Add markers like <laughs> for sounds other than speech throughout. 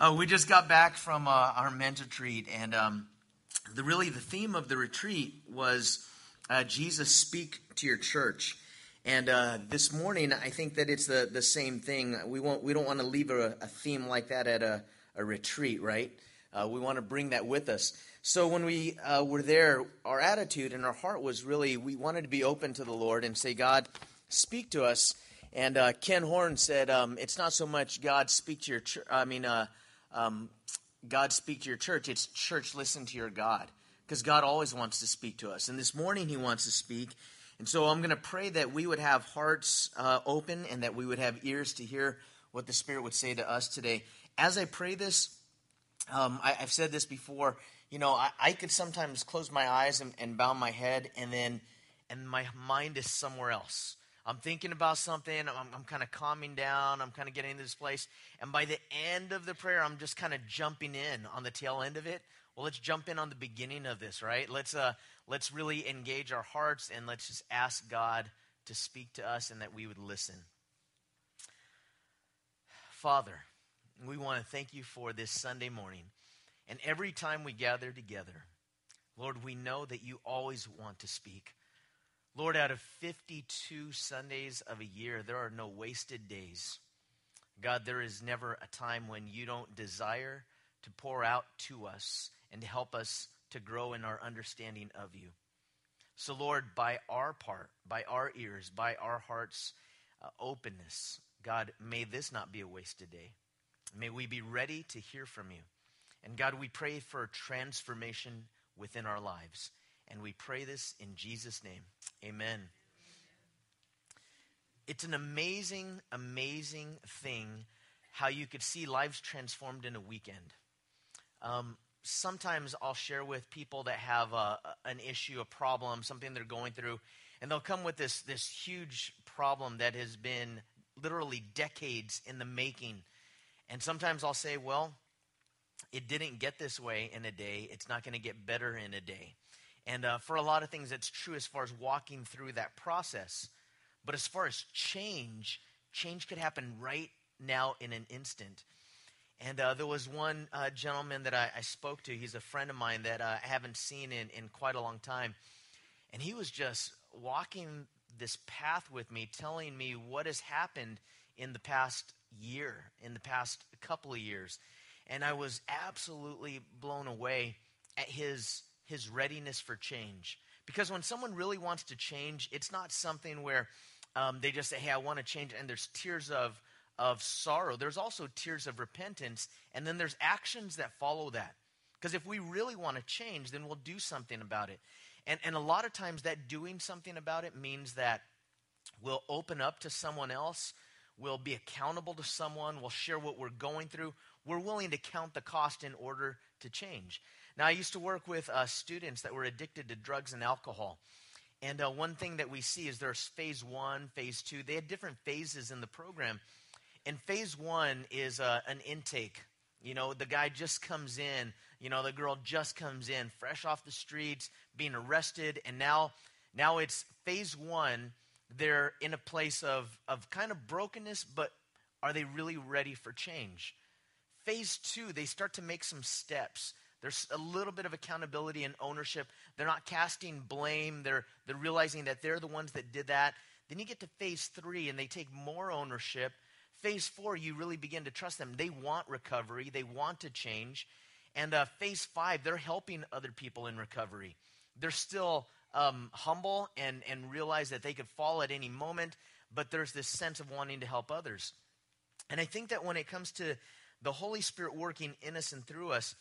Uh, we just got back from uh, our men's retreat, and um, the really the theme of the retreat was uh, Jesus speak to your church. And uh, this morning, I think that it's the, the same thing. We won't we don't want to leave a, a theme like that at a, a retreat, right? Uh, we want to bring that with us. So when we uh, were there, our attitude and our heart was really we wanted to be open to the Lord and say, God, speak to us. And Ken Horn said, um, it's not so much God speak to your church. I mean um, God speak to your church. It's church listen to your God. Because God always wants to speak to us. And this morning, He wants to speak. And so I'm going to pray that we would have hearts uh, open and that we would have ears to hear what the Spirit would say to us today. As I pray this, um, I, have said this before. You know, I, I could sometimes close my eyes and, and bow my head, and then, and my mind is somewhere else. I'm thinking about something. I'm, I'm kind of calming down. I'm kind of getting into this place. And by the end of the prayer, I'm just kind of jumping in on the tail end of it. Well, let's jump in on the beginning of this, right? Let's, uh, let's really engage our hearts and let's just ask God to speak to us and that we would listen. Father, we want to thank you for this Sunday morning. And every time we gather together, Lord, we know that you always want to speak. Lord, out of 52 Sundays of a year, there are no wasted days. God, there is never a time when you don't desire to pour out to us and to help us to grow in our understanding of you. So, Lord, by our part, by our ears, by our hearts' uh, openness, God, may this not be a wasted day. May we be ready to hear from you. And God, we pray for transformation within our lives. And we pray this in Jesus' name. Amen. It's an amazing, amazing thing how you could see lives transformed in a weekend. Um, sometimes I'll share with people that have a, an issue, a problem, something they're going through, and they'll come with this, this huge problem that has been literally decades in the making. And sometimes I'll say, well, it didn't get this way in a day. It's not going to get better in a day. And uh, for a lot of things, that's true as far as walking through that process. But as far as change, change could happen right now in an instant. And uh, there was one uh, gentleman that I, I, spoke to. He's a friend of mine that uh, I haven't seen in, in quite a long time. And he was just walking this path with me, telling me what has happened in the past year, in the past couple of years. And I was absolutely blown away at his his readiness for change. Because when someone really wants to change, it's not something where um, they just say, hey, I want to change, and there's tears of, of sorrow. There's also tears of repentance, and then there's actions that follow that. Because if we really want to change, then we'll do something about it. And, and a lot of times, that doing something about it means that we'll open up to someone else, we'll be accountable to someone, we'll share what we're going through. We're willing to count the cost in order to change. Now, I used to work with uh, students that were addicted to drugs and alcohol. And uh, one thing that we see is there's phase one, phase two. They had different phases in the program. And phase one is uh, an intake. You know, the guy just comes in, you know, the girl just comes in, fresh off the streets, being arrested. And now, now it's phase one. They're in a place of, of kind of brokenness, but are they really ready for change? Phase two, they start to make some steps. There's a little bit of accountability and ownership. They're not casting blame. They're, they're realizing that they're the ones that did that. Then you get to phase three and they take more ownership. Phase four, you really begin to trust them. They want recovery, they want to change. And uh, phase five, they're helping other people in recovery. They're still um, humble and, and realize that they could fall at any moment, but there's this sense of wanting to help others. And I think that when it comes to the Holy Spirit working in us and through us,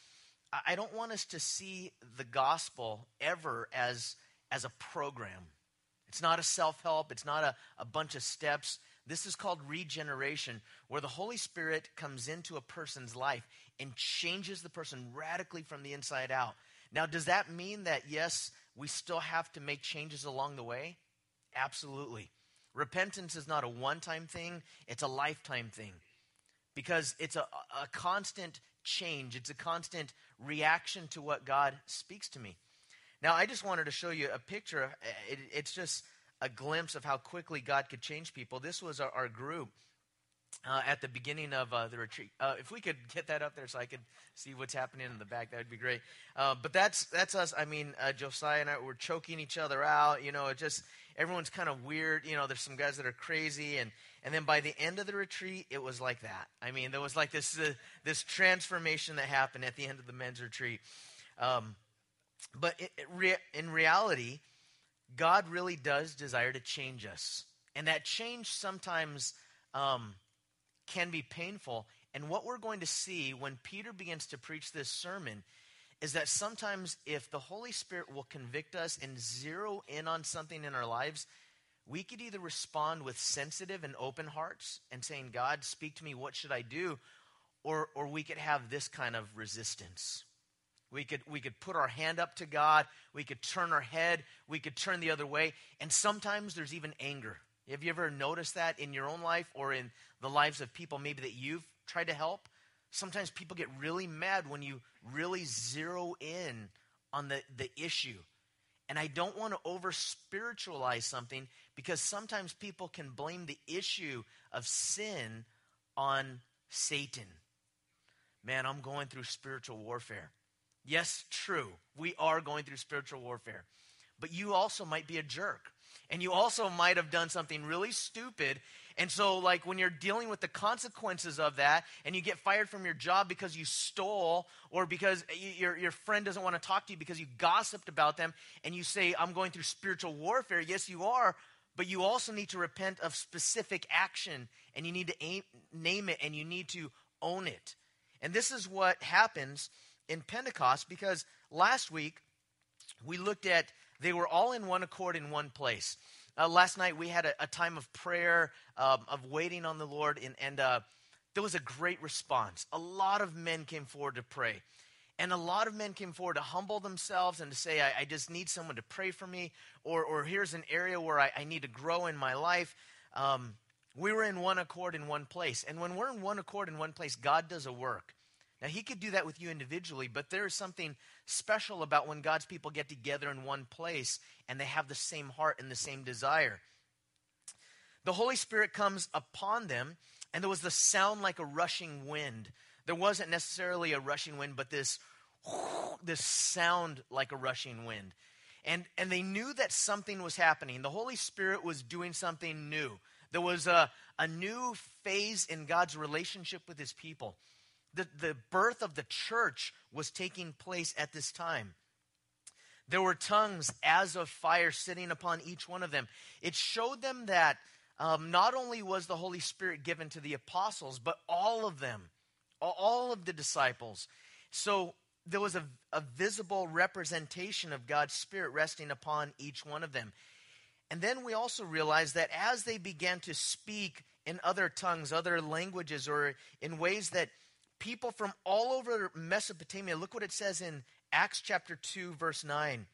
I don't want us to see the gospel ever as, as a program. It's not a self help, it's not a, a bunch of steps. This is called regeneration, where the Holy Spirit comes into a person's life and changes the person radically from the inside out. Now, does that mean that, yes, we still have to make changes along the way? Absolutely. Repentance is not a one time thing, it's a lifetime thing because it's a, a constant change, it's a constant reaction to what God speaks to me. Now, I just wanted to show you a picture. It, it's just a glimpse of how quickly God could change people. This was our, our group. uh, at the beginning of uh, the retreat. Uh, if we could get that up there so I could see what's happening in the back, that would be great. Uh, but that's that's us. I mean, uh, Josiah and I were choking each other out. You know, it just everyone's kind of weird. You know, there's some guys that are crazy, and and then by the end of the retreat, it was like that. I mean, there was like this uh, this transformation that happened at the end of the men's retreat. Um, but it, it re- in reality, God really does desire to change us, and that change sometimes. Um, can be painful. And what we're going to see when Peter begins to preach this sermon is that sometimes if the Holy Spirit will convict us and zero in on something in our lives, we could either respond with sensitive and open hearts and saying, God, speak to me, what should I do? Or, or we could have this kind of resistance. We could, we could put our hand up to God. We could turn our head. We could turn the other way. And sometimes there's even anger. Have you ever noticed that in your own life or in the lives of people maybe that you've tried to help? Sometimes people get really mad when you really zero in on the, the issue. And I don't want to over spiritualize something because sometimes people can blame the issue of sin on Satan. Man, I'm going through spiritual warfare. Yes, true. We are going through spiritual warfare. But you also might be a jerk and you also might have done something really stupid. And so, like, when you're dealing with the consequences of that, and you get fired from your job because you stole, or because your, your friend doesn't want to talk to you because you gossiped about them, and you say, I'm going through spiritual warfare. Yes, you are, but you also need to repent of specific action, and you need to aim, name it, and you need to own it. And this is what happens in Pentecost because last week we looked at they were all in one accord in one place. Uh, last night we had a, a time of prayer, um, of waiting on the Lord, and, and uh, there was a great response. A lot of men came forward to pray. And a lot of men came forward to humble themselves and to say, I, I just need someone to pray for me, or, or here's an area where I, I need to grow in my life. Um, we were in one accord in one place. And when we're in one accord in one place, God does a work. Now, He could do that with you individually, but there is something special about when God's people get together in one place and they have the same heart and the same desire. The Holy Spirit comes upon them, and there was the sound like a rushing wind. There wasn't necessarily a rushing wind, but this, <laughs> this sound like a rushing wind. And, and they knew that something was happening. The Holy Spirit was doing something new. There was a, a new phase in God's relationship with his people the, the birth of the church was taking place at this time. There were tongues as of fire sitting upon each one of them. It showed them that um, not only was the Holy Spirit given to the apostles, but all of them, all of the disciples. So there was a, a visible representation of God's Spirit resting upon each one of them. And then we also realized that as they began to speak in other tongues, other languages, or in ways that people from all over Mesopotamia. Look what it says in Acts chapter 2, verse 9.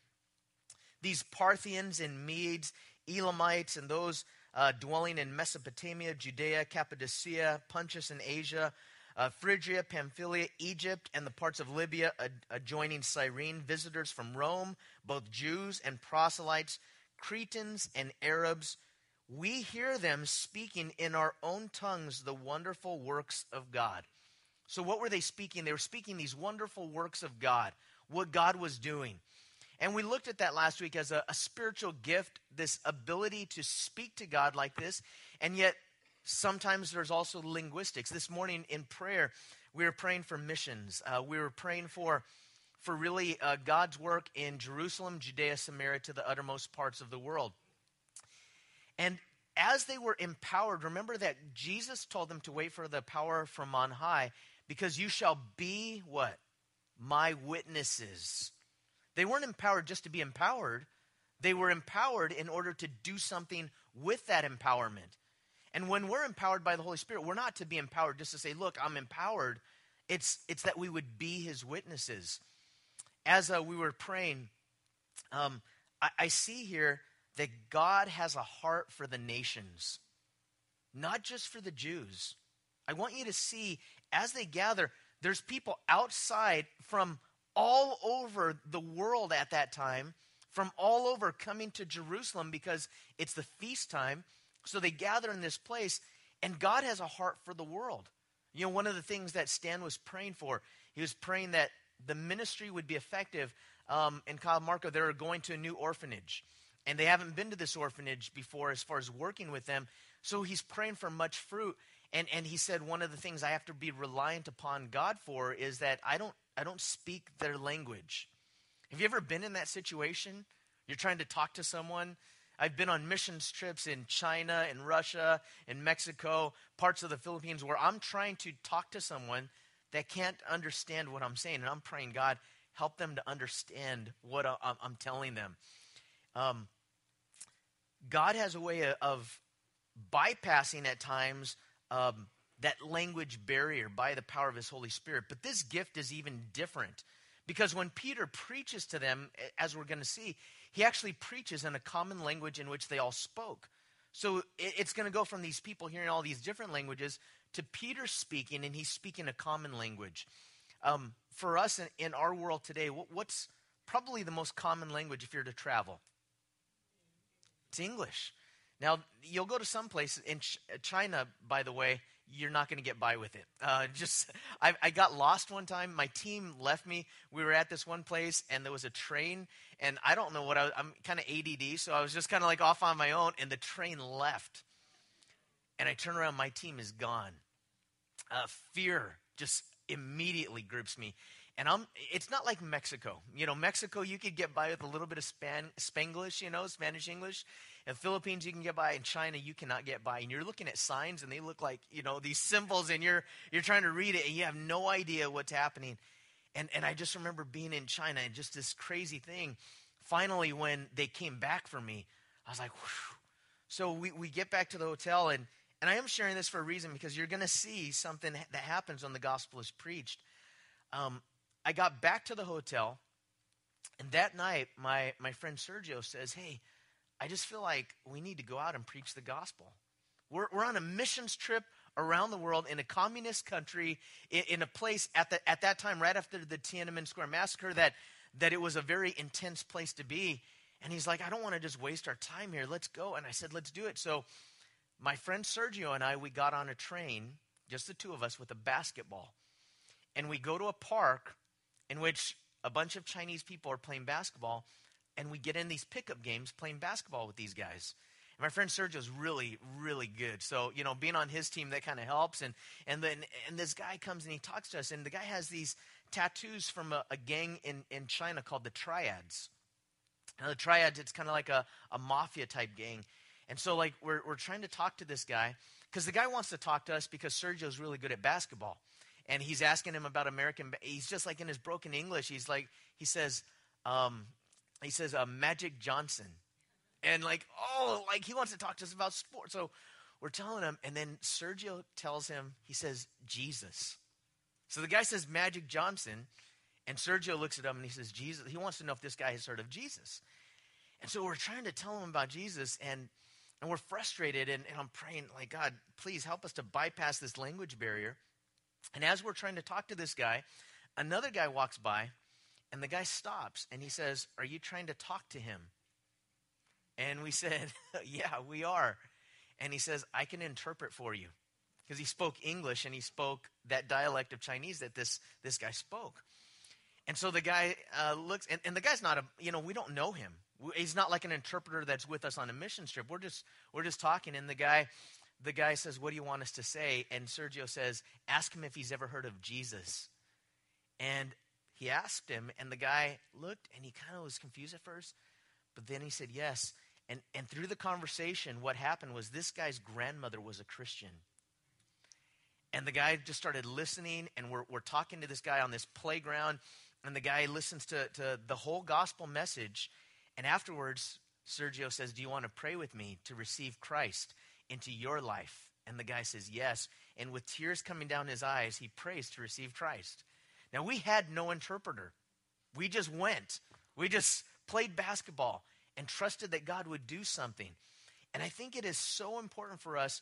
These Parthians and Medes, Elamites, and those uh, dwelling in Mesopotamia, Judea, Cappadocia, Pontus and Asia, uh, Phrygia, Pamphylia, Egypt, and the parts of Libya ad- adjoining Cyrene, visitors from Rome, both Jews and proselytes, Cretans and Arabs. We hear them speaking in our own tongues the wonderful works of God. So, what were they speaking? They were speaking these wonderful works of God, what God was doing. And we looked at that last week as a, a spiritual gift, this ability to speak to God like this. And yet, sometimes there's also linguistics. This morning in prayer, we were praying for missions. Uh, we were praying for, for really uh, God's work in Jerusalem, Judea, Samaria, to the uttermost parts of the world. And as they were empowered, remember that Jesus told them to wait for the power from on high because you shall be what? My witnesses. They weren't empowered just to be empowered, they were empowered in order to do something with that empowerment. And when we're empowered by the Holy Spirit, we're not to be empowered just to say, Look, I'm empowered. It's, it's that we would be his witnesses. As uh, we were praying, um, I, I see here that God has a heart for the nations, not just for the Jews. I want you to see as they gather, there's people outside from all over the world at that time, from all over coming to Jerusalem because it's the feast time. So they gather in this place, And God has a heart for the world. You know, one of the things that Stan was praying for, he was praying that the ministry would be effective. Um, in Marco, they're going to a new orphanage, and they haven't been to this orphanage before as far as working with them. So he's praying for much fruit. And, and he said one of the things I have to be reliant upon God for is that I don't I don't speak their language. Have you ever been in that situation? You're trying to talk to someone. I've been on missions trips in China, in Russia, in Mexico, parts of the Philippines where I'm trying to talk to someone that can't understand what I'm saying. And I'm praying, God, help them to understand what I'm telling them. Um, God has a way of bypassing at times um, that language barrier by the power of his Holy Spirit. But this gift is even different because when Peter preaches to them, as we're going to see, he actually preaches in a common language in which they all spoke. So it's going to go from these people hearing all these different languages to Peter speaking, and he's speaking a common language. Um, for us in, in, our world today, what's probably the most common language if you're to travel? It's English. Now, you'll go to some place in China, by the way, you're not going to get by with it. Uh, <laughs> just, I, I, got lost one time. My team left me. We were at this one place, and there was a train, and I don't know what I I'm kind of ADD, so I was just kind of like off on my own, and the train left. And I turn around, my team is gone. Uh, fear just immediately grips me. And I'm, it's not like Mexico. You know, Mexico, you could get by with a little bit of Span, Spanglish, you know, Spanish English. In Philippines, you can get by. In China, you cannot get by. And you're looking at signs, and they look like you know these symbols, and you're you're trying to read it, and you have no idea what's happening. And and I just remember being in China and just this crazy thing. Finally, when they came back for me, I was like, Whew. so we we get back to the hotel, and and I am sharing this for a reason because you're going to see something that happens when the gospel is preached. Um, I got back to the hotel, and that night, my my friend Sergio says, "Hey." I just feel like we need to go out and preach the gospel. We're, we're on a missions trip around the world in a communist country, in, in a place at, the, at that time, right after the Tiananmen Square massacre, that, that it was a very intense place to be. And he's like, I don't want to just waste our time here. Let's go. And I said, let's do it. So my friend Sergio and I, we got on a train, just the two of us, with a basketball. And we go to a park in which a bunch of Chinese people are playing basketball and we get in these pickup games playing basketball with these guys. And my friend Sergio's really, really good. So, you know, being on his team, that kind of helps. And, and then, and this guy comes and he talks to us, and the guy has these tattoos from a, a gang in, in China called the Triads. Now, the Triads, it's kind of like a, a mafia type gang. And so, like, we're, we're trying to talk to this guy because the guy wants to talk to us because Sergio's really good at basketball. And he's asking him about American, he's just like in his broken English, he's like, he says, um, he says, uh, Magic Johnson. And like, oh, like he wants to talk to us about sports. So we're telling him, and then Sergio tells him, he says, Jesus. So the guy says Magic Johnson, and Sergio looks at him and he says, Jesus. He wants to know if this guy has heard of Jesus. And so we're trying to tell him about Jesus, and and we're frustrated, and, and I'm praying, like, God, please help us to bypass this language barrier. And as we're trying to talk to this guy, another guy walks by and the guy stops and he says, Are you trying to talk to him? And we <laughs> said, Yeah, we are. And he says, I can interpret for you. Because he spoke English and he spoke that dialect of Chinese that this, this guy spoke. And so the guy uh, looks, and, and the guy's not a, you know, we don't know him. He's not like an interpreter that's with us on a mission trip. We're just, we're just talking. And the guy, the guy says, What do you want us to say? And Sergio says, Ask him if he's ever heard of Jesus. And he asked him, and the guy looked and he kind of was confused at first, but then he said yes. And, and through the conversation, what happened was this guy's grandmother was a Christian. And the guy just started listening, and we're, we're talking to this guy on this playground, and the guy listens to, to the whole gospel message. And afterwards, Sergio says, Do you want to pray with me to receive Christ into your life? And the guy says, Yes. And with tears coming down his eyes, he prays to receive Christ. Now, we had no interpreter. We just went. We just played basketball and trusted that God would do something. And I think it is so important for us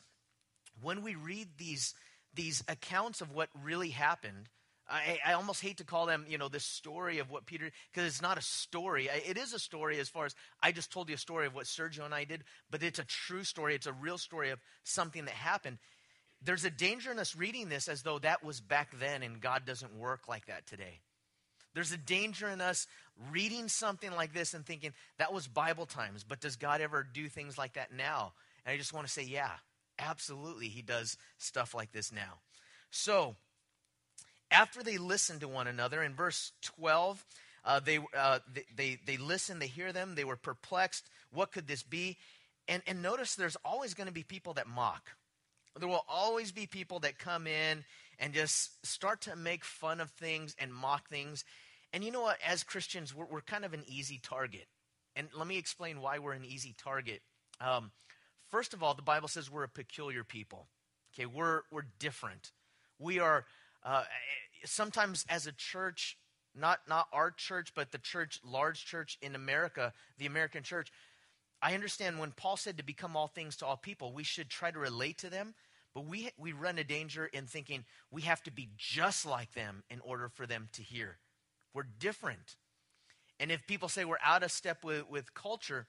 when we read these, these accounts of what really happened. I, I almost hate to call them, you know, this story of what Peter, because it's not a story. It is a story as far as I just told you a story of what Sergio and I did, but it's a true story. It's a real story of something that happened. There's a danger in us reading this as though that was back then and God doesn't work like that today. There's a danger in us reading something like this and thinking that was Bible times, but does God ever do things like that now? And I just want to say, yeah, absolutely, He does stuff like this now. So, after they listen to one another, in verse 12, uh, they, uh, they, they, they listen, they hear them, they were perplexed. What could this be? And, and notice there's always going to be people that mock. There will always be people that come in and just start to make fun of things and mock things. And you know what? As Christians, we're, we're kind of an easy target. And let me explain why we're an easy target. Um, first of all, the Bible says we're a peculiar people. Okay, we're, we're different. We are, uh, sometimes as a church, not, not our church, but the church, large church in America, the American church, I understand when Paul said to become all things to all people, we should try to relate to them, but we, we run a danger in thinking we have to be just like them in order for them to hear. We're different. And if people say we're out of step with, with culture,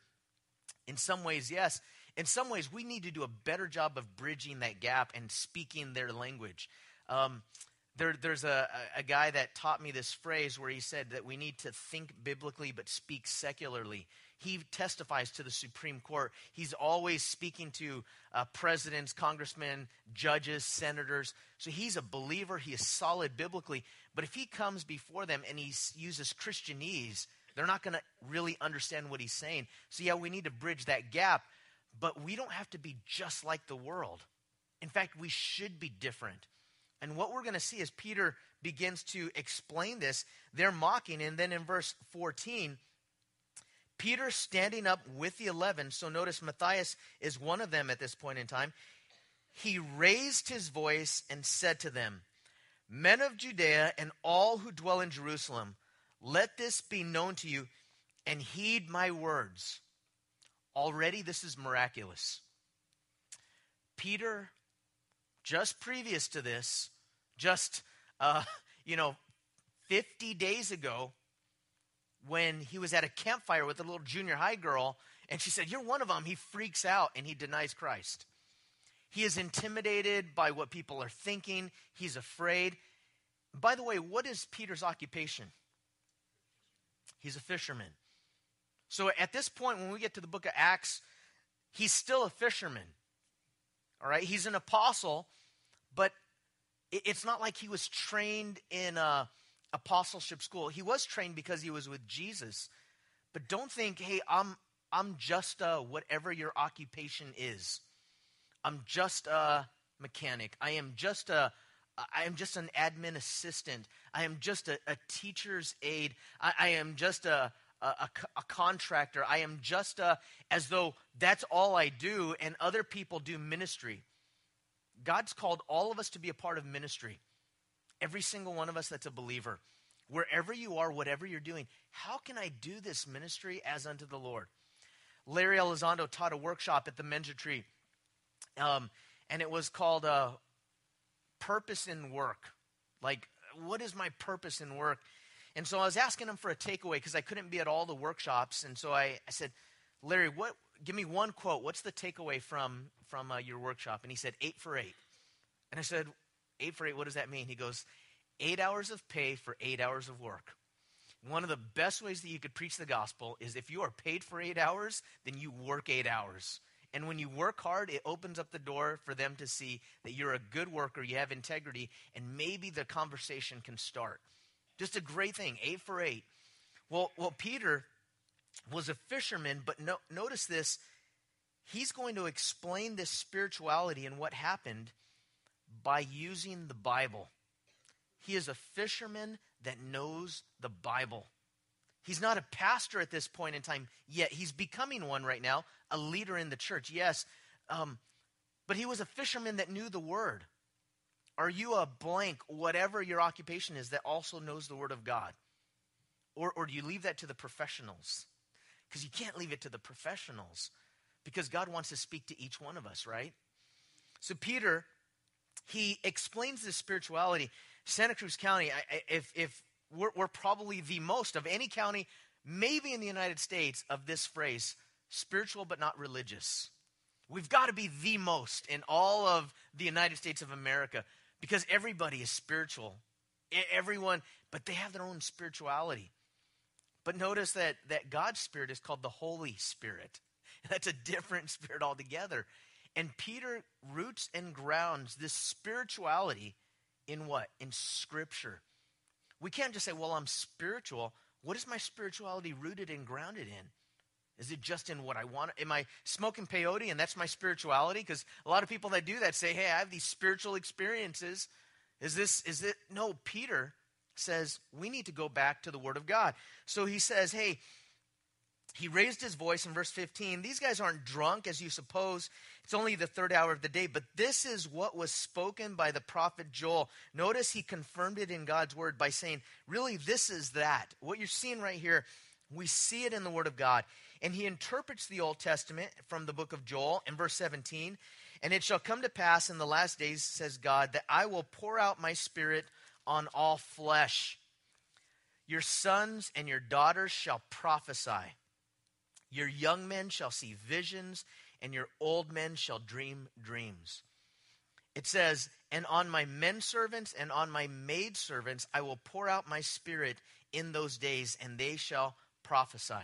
in some ways, yes. In some ways, we need to do a better job of bridging that gap and speaking their language. Um, there, there's a, a guy that taught me this phrase where he said that we need to think biblically but speak secularly. He testifies to the Supreme Court. He's always speaking to uh, presidents, congressmen, judges, senators. So he's a believer. He is solid biblically. But if he comes before them and he uses Christianese, they're not going to really understand what he's saying. So, yeah, we need to bridge that gap. But we don't have to be just like the world. In fact, we should be different. And what we're going to see as Peter begins to explain this, they're mocking. And then in verse 14, Peter standing up with the eleven, so notice Matthias is one of them at this point in time. He raised his voice and said to them, Men of Judea and all who dwell in Jerusalem, let this be known to you and heed my words. Already, this is miraculous. Peter just previous to this, just, uh, <laughs> you know, 50 days ago, when he was at a campfire with a little junior high girl, and she said, You're one of them. He freaks out and he denies Christ. He is intimidated by what people are thinking, he's afraid. By the way, what is Peter's occupation? He's a fisherman. So at this point, when we get to the book of Acts, he's still a fisherman. All right, he's an apostle, but it's not like he was trained in a apostleship school. He was trained because he was with Jesus. But don't think, hey, I'm I'm just a whatever your occupation is. I'm just a mechanic. I am just a I am just an admin assistant. I am just a, a teacher's aide. I, I am just a, a, a, contractor. I am just a, as though that's all I do, and other people do ministry. God's called all of us to be a part of ministry. Every single one of us that's a believer. Wherever you are, whatever you're doing, how can I do this ministry as unto the Lord? Larry Elizondo taught a workshop at the Menja Tree, um, and it was called uh, Purpose in Work. Like, what is my purpose in work? And so I was asking him for a takeaway because I couldn't be at all the workshops. And so I, I said, Larry, what, give me one quote. What's the takeaway from, from uh, your workshop? And he said, eight for eight. And I said, eight for eight, what does that mean? He goes, eight hours of pay for eight hours of work. One of the best ways that you could preach the gospel is if you are paid for eight hours, then you work eight hours. And when you work hard, it opens up the door for them to see that you're a good worker, you have integrity, and maybe the conversation can start. Just a great thing, eight for eight. Well, well Peter was a fisherman, but no, notice this. He's going to explain this spirituality and what happened by using the Bible. He is a fisherman that knows the Bible. He's not a pastor at this point in time yet. He's becoming one right now, a leader in the church, yes. Um, but he was a fisherman that knew the word. Are you a blank, whatever your occupation is, that also knows the word of God? Or, or do you leave that to the professionals? Because you can't leave it to the professionals because God wants to speak to each one of us, right? So Peter, he explains this spirituality. Santa Cruz County, if, if we're, we're probably the most of any county, maybe in the United States, of this phrase spiritual but not religious. We've got to be the most in all of the United States of America because everybody is spiritual. Everyone, but they have their own spirituality. But notice that, that God's Spirit is called the Holy Spirit. <laughs> That's a different spirit altogether. And Peter roots and grounds this spirituality in what? In Scripture. We can't just say, well, I'm spiritual. What is my spirituality rooted and grounded in? Is it just in what I want? Am I smoking peyote and that's my spirituality? Because a lot of people that do that say, hey, I have these spiritual experiences. Is this, is it? No, Peter says we need to go back to the Word of God. So he says, hey, he raised his voice in verse 15. These guys aren't drunk as you suppose. It's only the third hour of the day, but this is what was spoken by the prophet Joel. Notice he confirmed it in God's word by saying, really, this is that. What you're seeing right here, we see it in the word of God. And he interprets the Old Testament from the book of Joel in verse 17. And it shall come to pass in the last days, says God, that I will pour out my spirit on all flesh. Your sons and your daughters shall prophesy. Your young men shall see visions, and your old men shall dream dreams. It says, And on my men servants and on my maid servants I will pour out my spirit in those days, and they shall prophesy.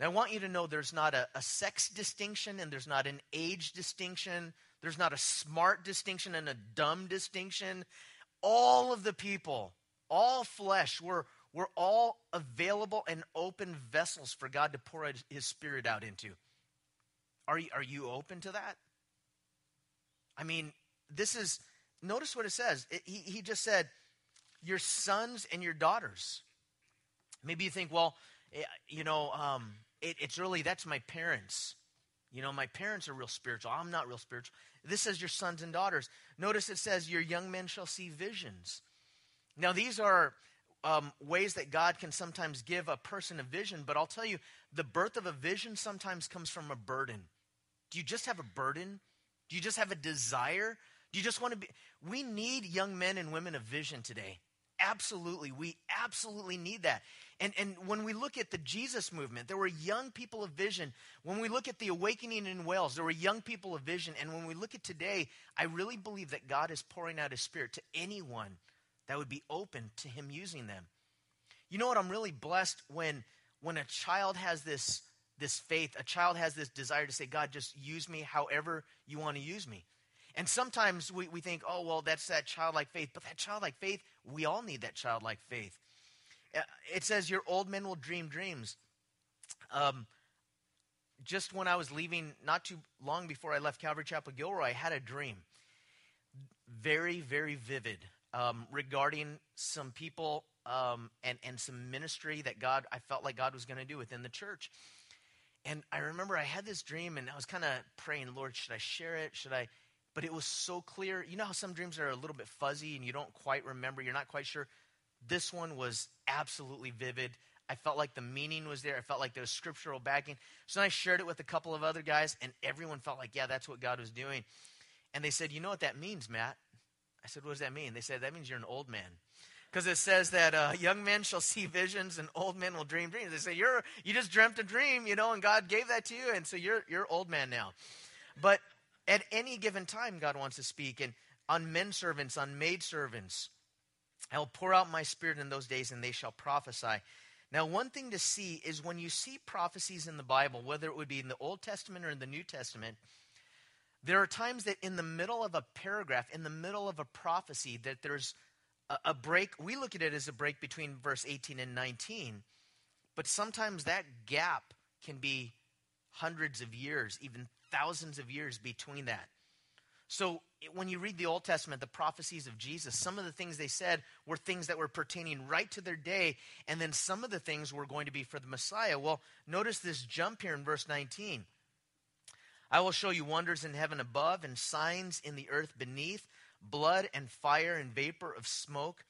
Now, I want you to know there's not a, a sex distinction, and there's not an age distinction, there's not a smart distinction and a dumb distinction. All of the people, all flesh, were we're all available and open vessels for God to pour his spirit out into. Are you, are you open to that? I mean, this is, notice what it says. It, he, he just said, your sons and your daughters. Maybe you think, well, eh, you know, um, it, it's really, that's my parents. You know, my parents are real spiritual. I'm not real spiritual. This says your sons and daughters. Notice it says your young men shall see visions. Now, these are um, ways that God can sometimes give a person a vision, but I'll tell you, the birth of a vision sometimes comes from a burden. Do you just have a burden? Do you just have a desire? Do you just want to be? We need young men and women of vision today. Absolutely. We absolutely need that. And, and when we look at the Jesus movement, there were young people of vision. When we look at the awakening in Wales, there were young people of vision. And when we look at today, I really believe that God is pouring out his spirit to anyone that would be open to him using them. You know what? I'm really blessed when when a child has this this faith, a child has this desire to say, God, just use me however you want to use me. And sometimes we, we think, oh, well, that's that childlike faith. But that childlike faith, we all need that childlike faith. Uh, it says, Your old men will dream dreams. Um, just when I was leaving, not too long before I left Calvary Chapel Gilroy, I had a dream. Very, very vivid um, regarding some people um, and, and some ministry that God, I felt like God was going to do within the church. And I remember I had this dream and I was kind of praying, Lord, should I share it? Should I? But it was so clear. You know how some dreams are a little bit fuzzy and you don't quite remember, you're not quite sure? This one was absolutely vivid. I felt like the meaning was there. I felt like there was scriptural backing. So I shared it with a couple of other guys, and everyone felt like, yeah, that's what God was doing. And they said, you know what that means, Matt? I said, What does that mean? They said, That means you're an old man. Because it says that uh, young men shall see visions and old men will dream dreams. They say, You're, You just dreamt a dream, you know, and God gave that to you, and so you're, you're old man now. But at any given time, God wants to speak. And on men servants, on maid servants, I'll pour out my spirit in those days, and they shall prophesy. Now, one thing to see is when you see prophecies in the Bible, whether it would be in the Old Testament or in the New Testament, there are times that in the middle of a paragraph, in the middle of a prophecy, that there's a, a break. We look at it as a break between verse 18 and 19, but sometimes that gap can be hundreds of years, even thousands of years between that. So when you read the Old Testament, the prophecies of Jesus, some of the things they said were things that were pertaining right to their day, and then some of the things were going to be for the Messiah. Well, notice this jump here in verse 19. I will show you wonders in heaven above and signs in the earth beneath blood and fire and vapor of smoke.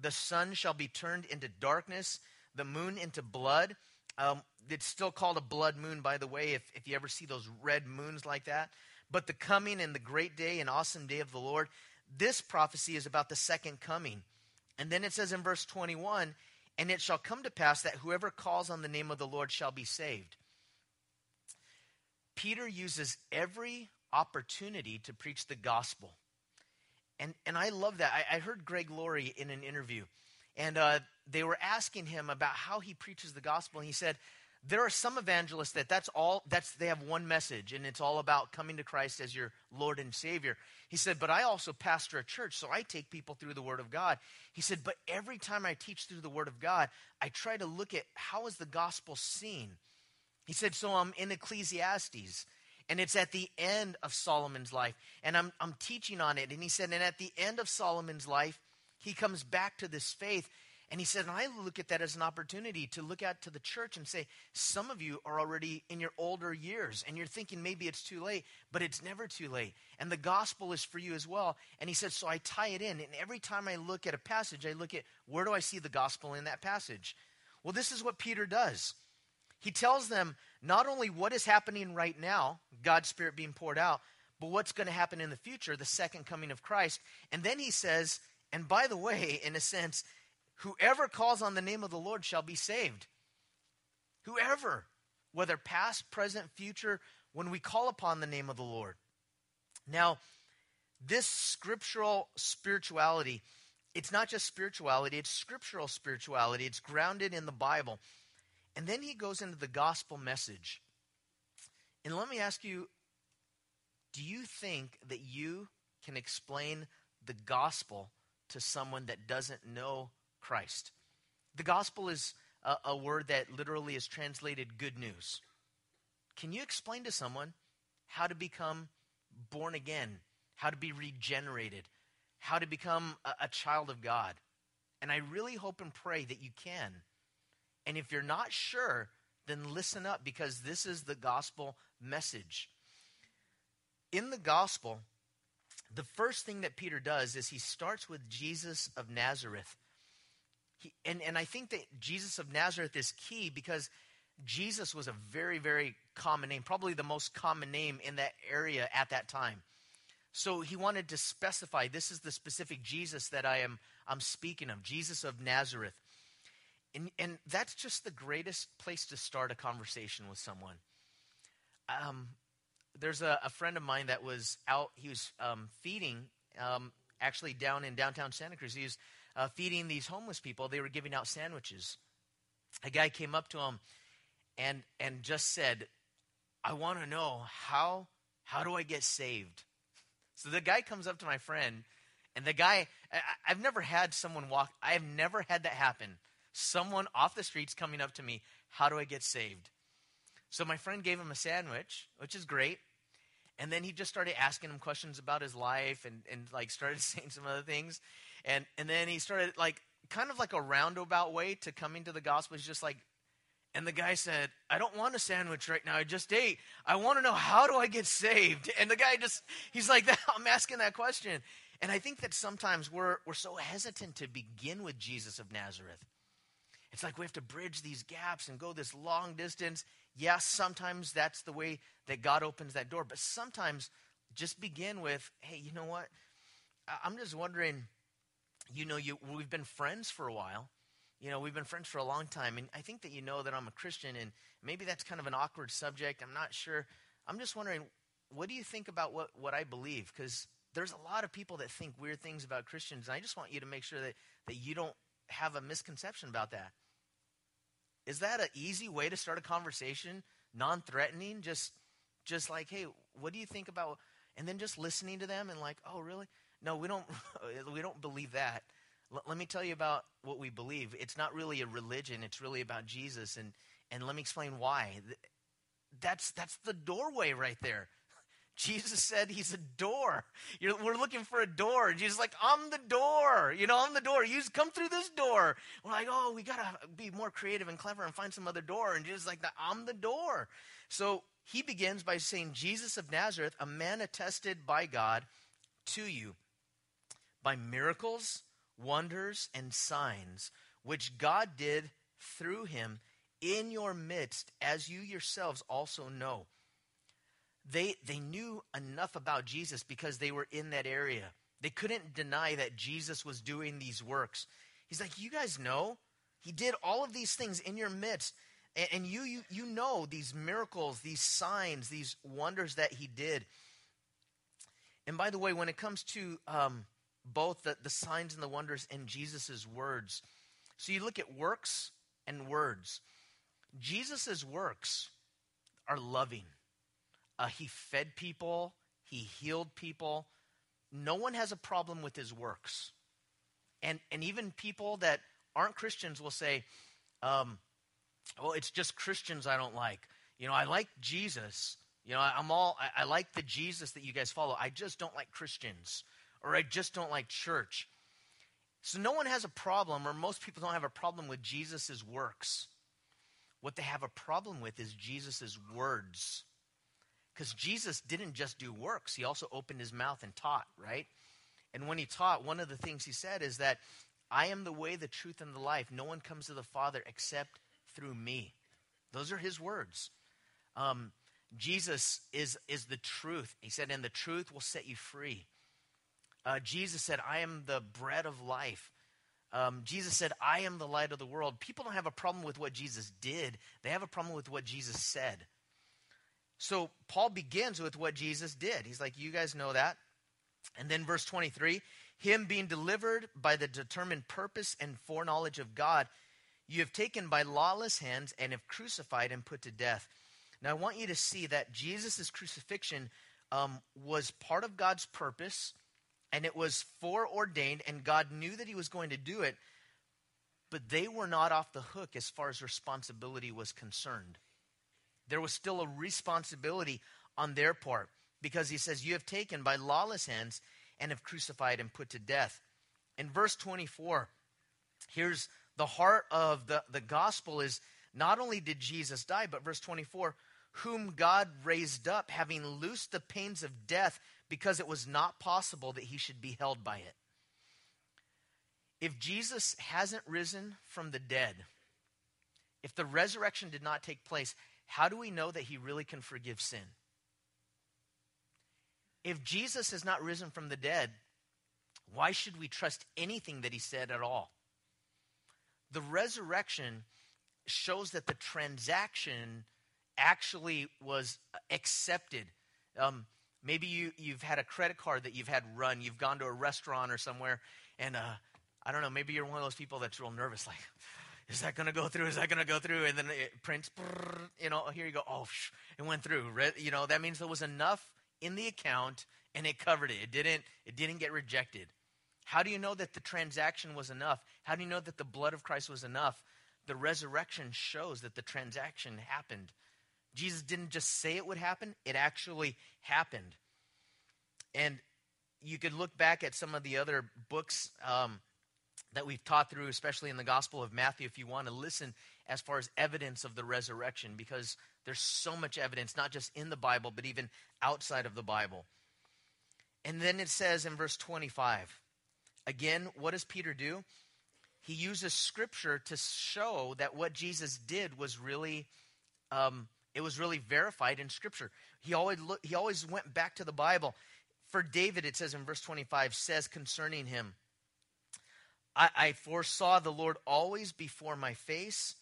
The sun shall be turned into darkness, the moon into blood. Um, it's still called a blood moon, by the way, if, if you ever see those red moons like that. But the coming and the great day and awesome day of the Lord, this prophecy is about the second coming. And then it says in verse 21 And it shall come to pass that whoever calls on the name of the Lord shall be saved. Peter uses every opportunity to preach the gospel. And, and I love that. I, I heard Greg Laurie in an interview, and uh, they were asking him about how he preaches the gospel. And he said, there are some evangelists that that's all that's they have one message and it's all about coming to christ as your lord and savior he said but i also pastor a church so i take people through the word of god he said but every time i teach through the word of god i try to look at how is the gospel seen he said so i'm in ecclesiastes and it's at the end of solomon's life and i'm, I'm teaching on it and he said and at the end of solomon's life he comes back to this faith and he said, and I look at that as an opportunity to look out to the church and say, some of you are already in your older years and you're thinking maybe it's too late, but it's never too late. And the gospel is for you as well. And he said, so I tie it in. And every time I look at a passage, I look at where do I see the gospel in that passage? Well, this is what Peter does. He tells them not only what is happening right now, God's Spirit being poured out, but what's going to happen in the future, the second coming of Christ. And then he says, and by the way, in a sense, Whoever calls on the name of the Lord shall be saved. Whoever, whether past, present, future, when we call upon the name of the Lord. Now, this scriptural spirituality, it's not just spirituality, it's scriptural spirituality. It's grounded in the Bible. And then he goes into the gospel message. And let me ask you do you think that you can explain the gospel to someone that doesn't know Christ. The gospel is a, a word that literally is translated good news. Can you explain to someone how to become born again, how to be regenerated, how to become a, a child of God? And I really hope and pray that you can. And if you're not sure, then listen up because this is the gospel message. In the gospel, the first thing that Peter does is he starts with Jesus of Nazareth. He, and, and I think that Jesus of Nazareth is key because Jesus was a very, very common name, probably the most common name in that area at that time. So he wanted to specify this is the specific Jesus that I am I'm speaking of, Jesus of Nazareth. And, and that's just the greatest place to start a conversation with someone. Um, there's a, a, friend of mine that was out, he was um, feeding um, actually down in downtown Santa Cruz. He was uh, feeding these homeless people, they were giving out sandwiches. A guy came up to him and and just said, "I want to know how how do I get saved?" So the guy comes up to my friend, and the guy I, I've never had someone walk. I have never had that happen. Someone off the streets coming up to me, "How do I get saved?" So my friend gave him a sandwich, which is great. And then he just started asking him questions about his life and, and like started <laughs> saying some other things. And, and then he started like kind of like a roundabout way to coming to the gospel. He's just like, and the guy said, I don't want a sandwich right now. I just ate. I want to know how do I get saved? <laughs> And the guy just, he's like, <laughs> I'm asking that question. And I think that sometimes we're, we're so hesitant to begin with Jesus of Nazareth. It's like we have to bridge these gaps and go this long distance. Yes, sometimes that's the way that God opens that door. But sometimes just begin with, hey, you know what? I'm just wondering you know, you, we've been friends for a while. You know, we've been friends for a long time. And I think that you know that I'm a Christian, and maybe that's kind of an awkward subject. I'm not sure. I'm just wondering, what do you think about what, what I believe? Because there's a lot of people that think weird things about Christians, and I just want you to make sure that, that you don't have a misconception about that. Is that an easy way to start a conversation, non-threatening, just just like, hey, what do you think about? And then just listening to them and like, oh, really? No, we don't, <laughs> we don't believe that. L- let me tell you about what we believe. It's not really a religion, it's really about Jesus. And, and let me explain why. That's, that's the doorway right there. Jesus said he's a door. You're, we're looking for a door. Jesus like, I'm the door. You know, I'm the door. You come through this door. We're like, oh, we got to be more creative and clever and find some other door. And Jesus like, I'm the door. So he begins by saying, Jesus of Nazareth, a man attested by God to you by miracles, wonders, and signs, which God did through him in your midst, as you yourselves also know. They, they knew enough about Jesus because they were in that area. They couldn't deny that Jesus was doing these works. He's like, You guys know, he did all of these things in your midst. And, and you, you, you know these miracles, these signs, these wonders that he did. And by the way, when it comes to um, both the, the signs and the wonders in Jesus' words, so you look at works and words. Jesus' works are loving. Uh, he fed people, he healed people. No one has a problem with his works. And, and even people that aren't Christians will say, um, well, it's just Christians I don't like. You know, I like Jesus. You know, I'm all, I, I like the Jesus that you guys follow. I just don't like Christians, or I just don't like church. So no one has a problem, or most people don't have a problem with Jesus' works. What they have a problem with is Jesus' words. Because Jesus didn't just do works, he also opened his mouth and taught, right? And when he taught, one of the things he said is that I am the way, the truth, and the life. No one comes to the Father except through me. Those are his words. Um, Jesus is, is the truth. He said, and the truth will set you free. Uh, Jesus said, I am the bread of life. Um, Jesus said, I am the light of the world. People don't have a problem with what Jesus did, they have a problem with what Jesus said. So Paul begins with what Jesus did. He's like, You guys know that. And then verse 23 Him being delivered by the determined purpose and foreknowledge of God, you have taken by lawless hands and have crucified and put to death. Now I want you to see that Jesus' crucifixion um, was part of God's purpose and it was foreordained, and God knew that He was going to do it, but they were not off the hook as far as responsibility was concerned. There was still a responsibility on their part because He says, You have taken by lawless hands and have crucified and put to death. In verse 24, here's the heart of the, the gospel is not only did Jesus die, but verse 24, whom God raised up, having loosed the pains of death because it was not possible that he should be held by it. If Jesus hasn't risen from the dead, if the resurrection did not take place, how do we know that he really can forgive sin? If Jesus has not risen from the dead, why should we trust anything that he said at all? The resurrection shows that the transaction actually was accepted. Um, Maybe you, you've had a credit card that you've had run. You've gone to a restaurant or somewhere, and uh, I don't know, maybe you're one of those people that's real nervous, <laughs> like, is that going to go through? Is that going to go through? And then it prints, you know, here you go. Oh, it went through. You know, that means there was enough in the account and it covered it. It didn't, it didn't get rejected. How do you know that the transaction was enough? How do you know that the blood of Christ was enough? The resurrection shows that the transaction happened. Jesus didn't just say it would happen, it actually happened. And you could look back at some of the other books um, that we've taught through, especially in the Gospel of Matthew, if you want to listen as far as evidence of the resurrection, because there's so much evidence, not just in the Bible, but even outside of the Bible. And then it says in verse 25, again, what does Peter do? He uses scripture to show that what Jesus did was really um, it was really verified in Scripture. He always, look, he always went back to the Bible. For David, it says in verse 25, says concerning him, I, I foresaw the Lord always before my face,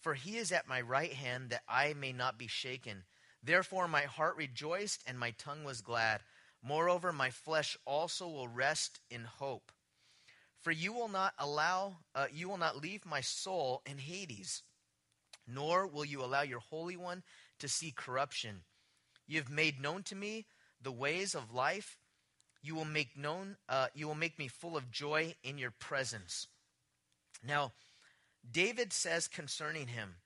for he is at my right hand that I may not be shaken. Therefore my heart rejoiced and my tongue was glad. Moreover, my flesh also will rest in hope. For you will not allow, uh, you will not leave my soul in Hades nor will you allow your Holy One to see corruption. You have made known to me the ways of life. You will make known. Uh, you will make me full of joy in your presence. Now, David says concerning him.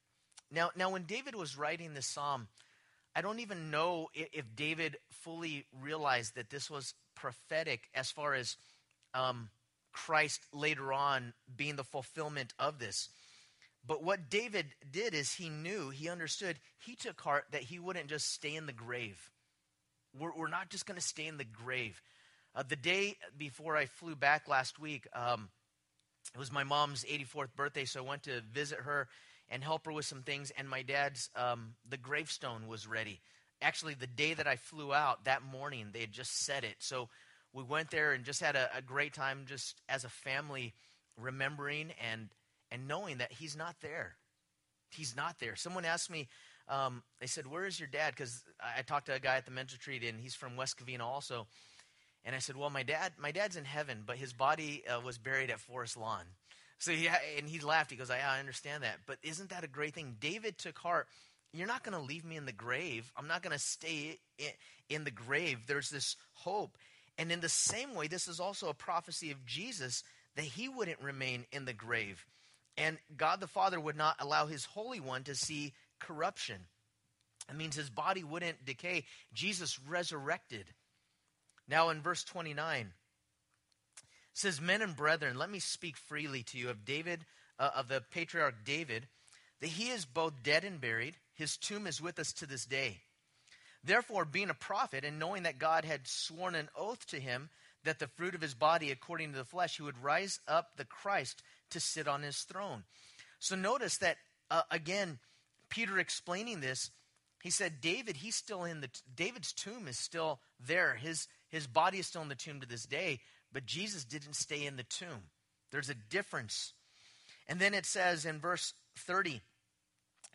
Now, now, when David was writing this psalm, I don't even know if David fully realized that this was prophetic as far as um, Christ later on being the fulfillment of this. But what David did is he knew, he understood, he took heart that he wouldn't just stay in the grave. We're, we're not just going to stay in the grave. Uh, the day before I flew back last week, um, it was my mom's 84th birthday, so I went to visit her and help her with some things. And my dad's, um, the gravestone was ready. Actually, the day that I flew out, that morning, they had just set it. So we went there and just had a, a great time, just as a family, remembering and and knowing that he's not there. he's not there. Someone asked me, um, they said, Where is your dad? Because I, I talked to a guy at the men's retreat, and he's from West Covina also. And I said, Well, my dad, my dad's in heaven, but his body uh, was buried at Forest Lawn. So he, and he laughed. He goes, I, I understand that. But isn't that a great thing? David took heart. You're not going to leave me in the grave. I'm not going to stay in, in the grave. There's this hope. And in the same way, this is also a prophecy of Jesus that he wouldn't remain in the grave. And God the Father would not allow his Holy One to see corruption. It means his body wouldn't decay. Jesus resurrected. Now in verse 29, says, Men and brethren, let me speak freely to you of David, uh, of the patriarch David, that he is both dead and buried. His tomb is with us to this day. Therefore, being a prophet, and knowing that God had sworn an oath to him that the fruit of his body, according to the flesh, he would rise up the Christ to sit on his throne. So notice that, uh, again, Peter explaining this, he said, David, he's still in the, David's tomb is still there. His, his body is still in the tomb to this day, but Jesus didn't stay in the tomb. There's a difference. And then it says in verse 30,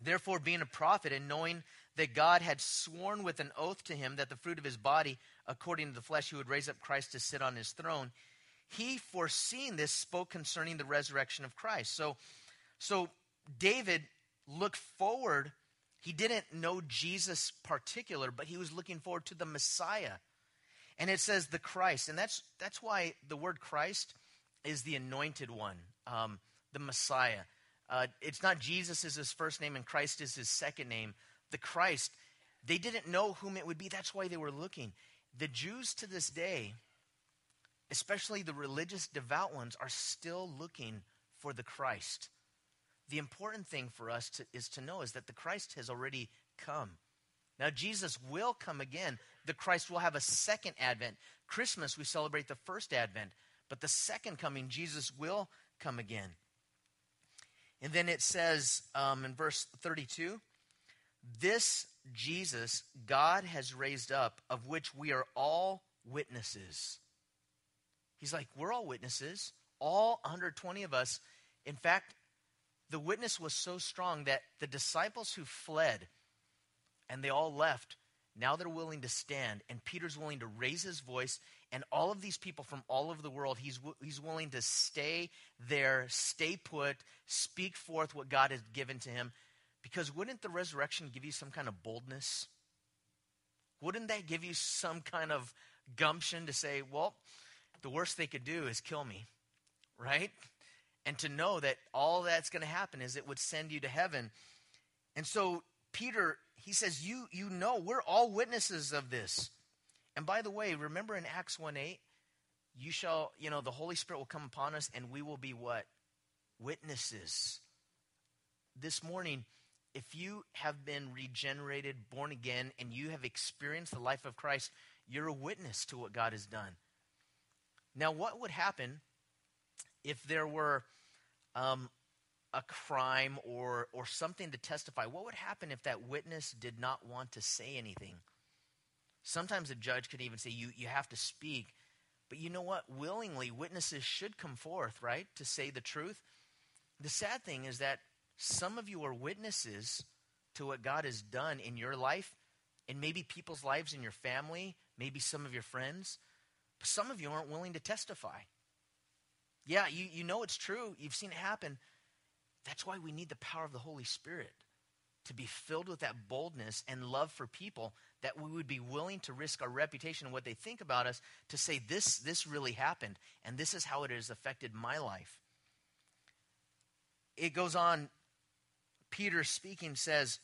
Therefore, being a prophet and knowing that God had sworn with an oath to him that the fruit of his body, according to the flesh, he would raise up Christ to sit on his throne, he, foreseeing this, spoke concerning the resurrection of Christ. So, so David looked forward. He didn't know Jesus particular, but he was looking forward to the Messiah. And it says the Christ, and that's that's why the word Christ is the anointed one, um, the Messiah. Uh, it's not Jesus is his first name and Christ is his second name. The Christ, they didn't know whom it would be. That's why they were looking. The Jews to this day, especially the religious devout ones, are still looking for the Christ. The important thing for us to, is to know is that the Christ has already come. Now, Jesus will come again. The Christ will have a second advent. Christmas, we celebrate the first advent, but the second coming, Jesus will come again. And then it says um, in verse 32 This Jesus God has raised up, of which we are all witnesses. He's like, We're all witnesses, all 120 of us. In fact, the witness was so strong that the disciples who fled and they all left, now they're willing to stand. And Peter's willing to raise his voice and all of these people from all over the world, he's, he's willing to stay there, stay put, speak forth what God has given to him. Because wouldn't the resurrection give you some kind of boldness? Wouldn't that give you some kind of gumption to say, well, the worst they could do is kill me, right? And to know that all that's going to happen is it would send you to heaven. And so Peter, he says, you, you know, we're all witnesses of this. And by the way, remember in Acts 1 8, you shall, you know, the Holy Spirit will come upon us and we will be what? Witnesses. This morning, if you have been regenerated, born again, and you have experienced the life of Christ, you're a witness to what God has done. Now, what would happen if there were um, a crime or, or something to testify? What would happen if that witness did not want to say anything? Sometimes a judge could even say, you, you have to speak. But you know what? Willingly, witnesses should come forth, right, to say the truth. The sad thing is that some of you are witnesses to what God has done in your life and maybe people's lives in your family, maybe some of your friends. But some of you aren't willing to testify. Yeah, you, you know it's true. You've seen it happen. That's why we need the power of the Holy Spirit to be filled with that boldness and love for people that we would be willing to risk our reputation and what they think about us to say this this really happened and this is how it has affected my life. It goes on. Peter speaking says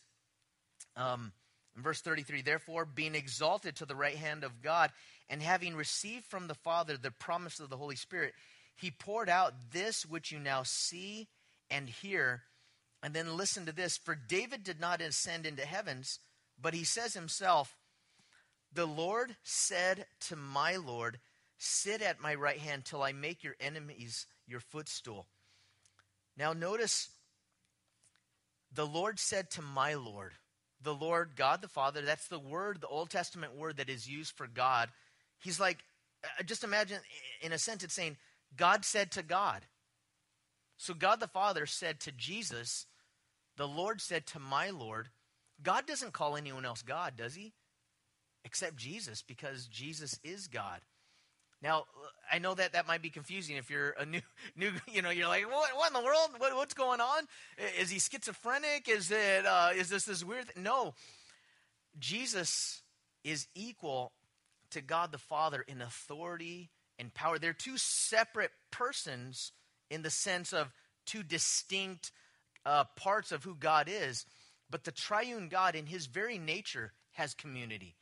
um, in verse 33 therefore being exalted to the right hand of god and having received from the father the promise of the holy spirit he poured out this which you now see and hear and then listen to this for David did not ascend into heavens, but he says himself, The Lord said to my Lord, Sit at my right hand till I make your enemies your footstool. Now, notice the Lord said to my Lord, the Lord, God the Father, that's the word, the Old Testament word that is used for God. He's like, uh, just imagine, in a sense, it's saying, God said to God. So God the Father said to Jesus, The Lord said to my Lord, God doesn't call anyone else God, does he? Except Jesus, because Jesus is God. Now, I know that that might be confusing if you're a new, <laughs> new, you know, you're like, what, what in the world? What, what's going on? Is he schizophrenic? Is it, uh, is this this weird? Thing? No, Jesus is equal to God the Father in authority and power. They're two separate persons in the sense of two distinct uh, parts of who God is. But the triune God, in his very nature, has community.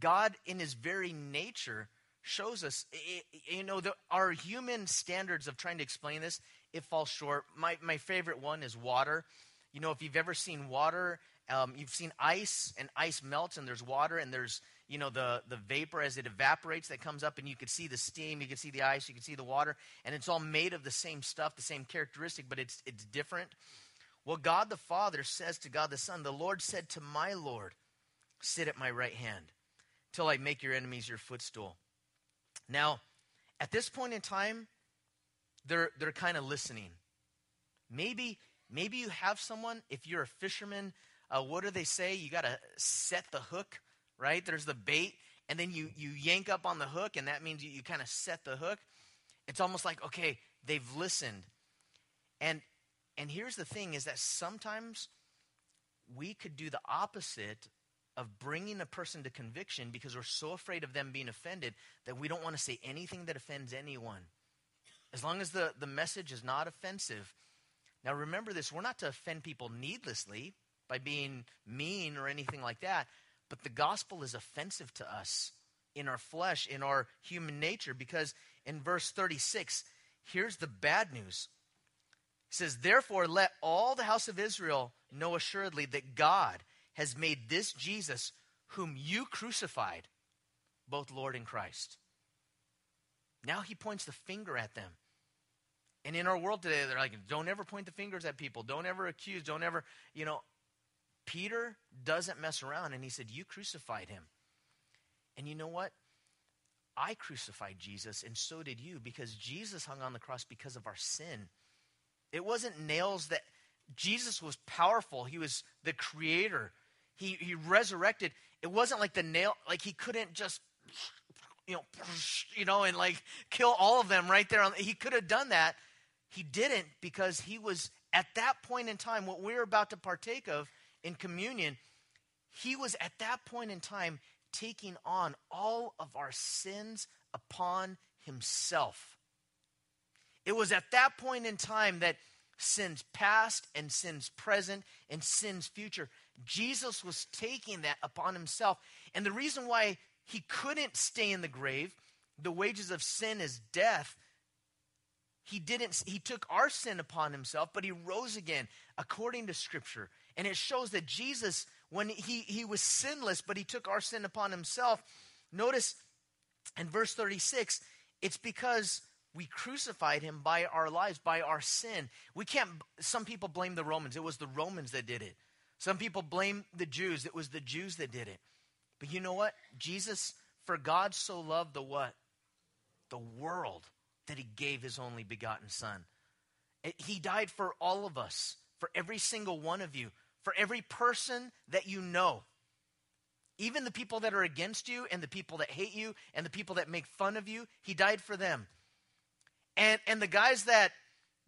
God, in his very nature, shows us, you know, the, our human standards of trying to explain this, it falls short. My, my favorite one is water. You know, if you've ever seen water, um, you've seen ice, and ice melts, and there's water, and there's you know the the vapor as it evaporates that comes up and you can see the steam you can see the ice you can see the water and it's all made of the same stuff the same characteristic but it's it's different. Well god the father says to god the son the lord said to my lord sit at my right hand till i make your enemies your footstool now at this point in time they're they're kind of listening. Maybe maybe you have someone if you're a fisherman uh, what do they say you got to set the hook right? There's the bait, and then you you yank up on the hook, and that means you, you kind of set the hook. It's almost like okay, they've listened, and and here's the thing: is that sometimes we could do the opposite of bringing a person to conviction because we're so afraid of them being offended that we don't want to say anything that offends anyone. As long as the, the message is not offensive. Now, remember this we're not to offend people needlessly by being mean or anything like that. But the gospel is offensive to us in our flesh, in our human nature, because in verse 36, here's the bad news. He says, Therefore, let all the house of Israel know assuredly that God has made this Jesus, whom you crucified, both Lord and Christ. Now he points the finger at them. And in our world today, they're like, don't ever point the fingers at people. Don't ever accuse. Don't ever, you know, Peter doesn't mess around and he said, You crucified him. And you know what? I crucified Jesus, and so did you, because Jesus hung on the cross because of our sin. It wasn't nails that Jesus was powerful, he was the creator. He, he resurrected. It wasn't like the nail, like he couldn't just, you know, you know, and like kill all of them right there. He could have done that. He didn't because he was at that point in time, what we're about to partake of in communion, he was at that point in time taking on all of our sins upon himself. It was at that point in time that sins past and sins present and sins future, Jesus was taking that upon himself. And the reason why he couldn't stay in the grave, the wages of sin is death. He didn't he took our sin upon himself, but he rose again according to scripture. And it shows that Jesus, when he, he was sinless, but he took our sin upon himself, notice in verse 36, it's because we crucified him by our lives, by our sin. We can't, some people blame the Romans. It was the Romans that did it. Some people blame the Jews. It was the Jews that did it. But you know what? Jesus, for God so loved the what? The world that he gave his only begotten son. He died for all of us, for every single one of you for every person that you know. Even the people that are against you and the people that hate you and the people that make fun of you, he died for them. And and the guys that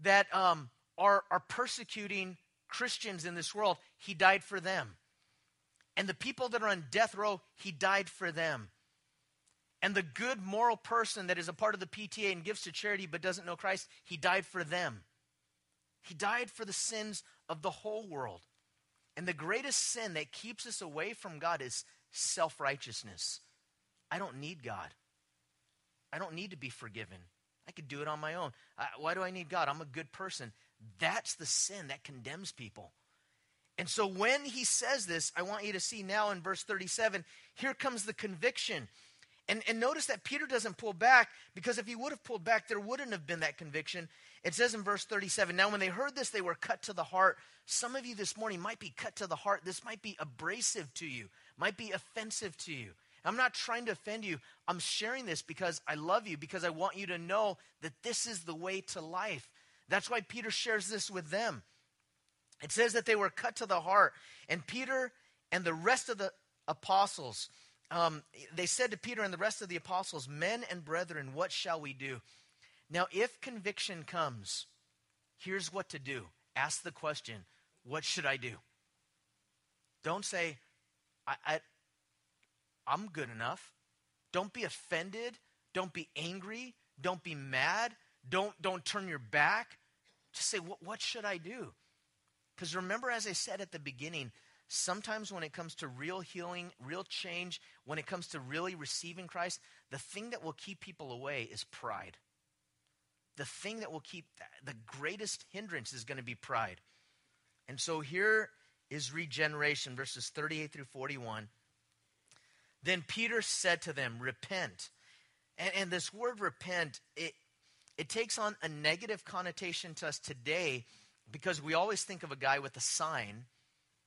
that um, are are persecuting Christians in this world, he died for them. And the people that are on death row, he died for them. And the good moral person that is a part of the PTA and gives to charity but doesn't know Christ, he died for them. He died for the sins of the whole world. And the greatest sin that keeps us away from God is self righteousness. I don't need God. I don't need to be forgiven. I could do it on my own. I, why do I need God? I'm a good person. That's the sin that condemns people. And so when he says this, I want you to see now in verse 37, here comes the conviction. And, and notice that Peter doesn't pull back because if he would have pulled back, there wouldn't have been that conviction. It says in verse 37 Now, when they heard this, they were cut to the heart. Some of you this morning might be cut to the heart. This might be abrasive to you, might be offensive to you. I'm not trying to offend you. I'm sharing this because I love you, because I want you to know that this is the way to life. That's why Peter shares this with them. It says that they were cut to the heart. And Peter and the rest of the apostles, um, they said to Peter and the rest of the apostles, Men and brethren, what shall we do? Now, if conviction comes, here's what to do ask the question, What should I do? Don't say, I, I, I'm good enough. Don't be offended. Don't be angry. Don't be mad. Don't, don't turn your back. Just say, What, what should I do? Because remember, as I said at the beginning, sometimes when it comes to real healing, real change, when it comes to really receiving Christ, the thing that will keep people away is pride. The thing that will keep the greatest hindrance is going to be pride. And so here is regeneration, verses 38 through 41. Then Peter said to them, Repent. And, and this word repent, it, it takes on a negative connotation to us today because we always think of a guy with a sign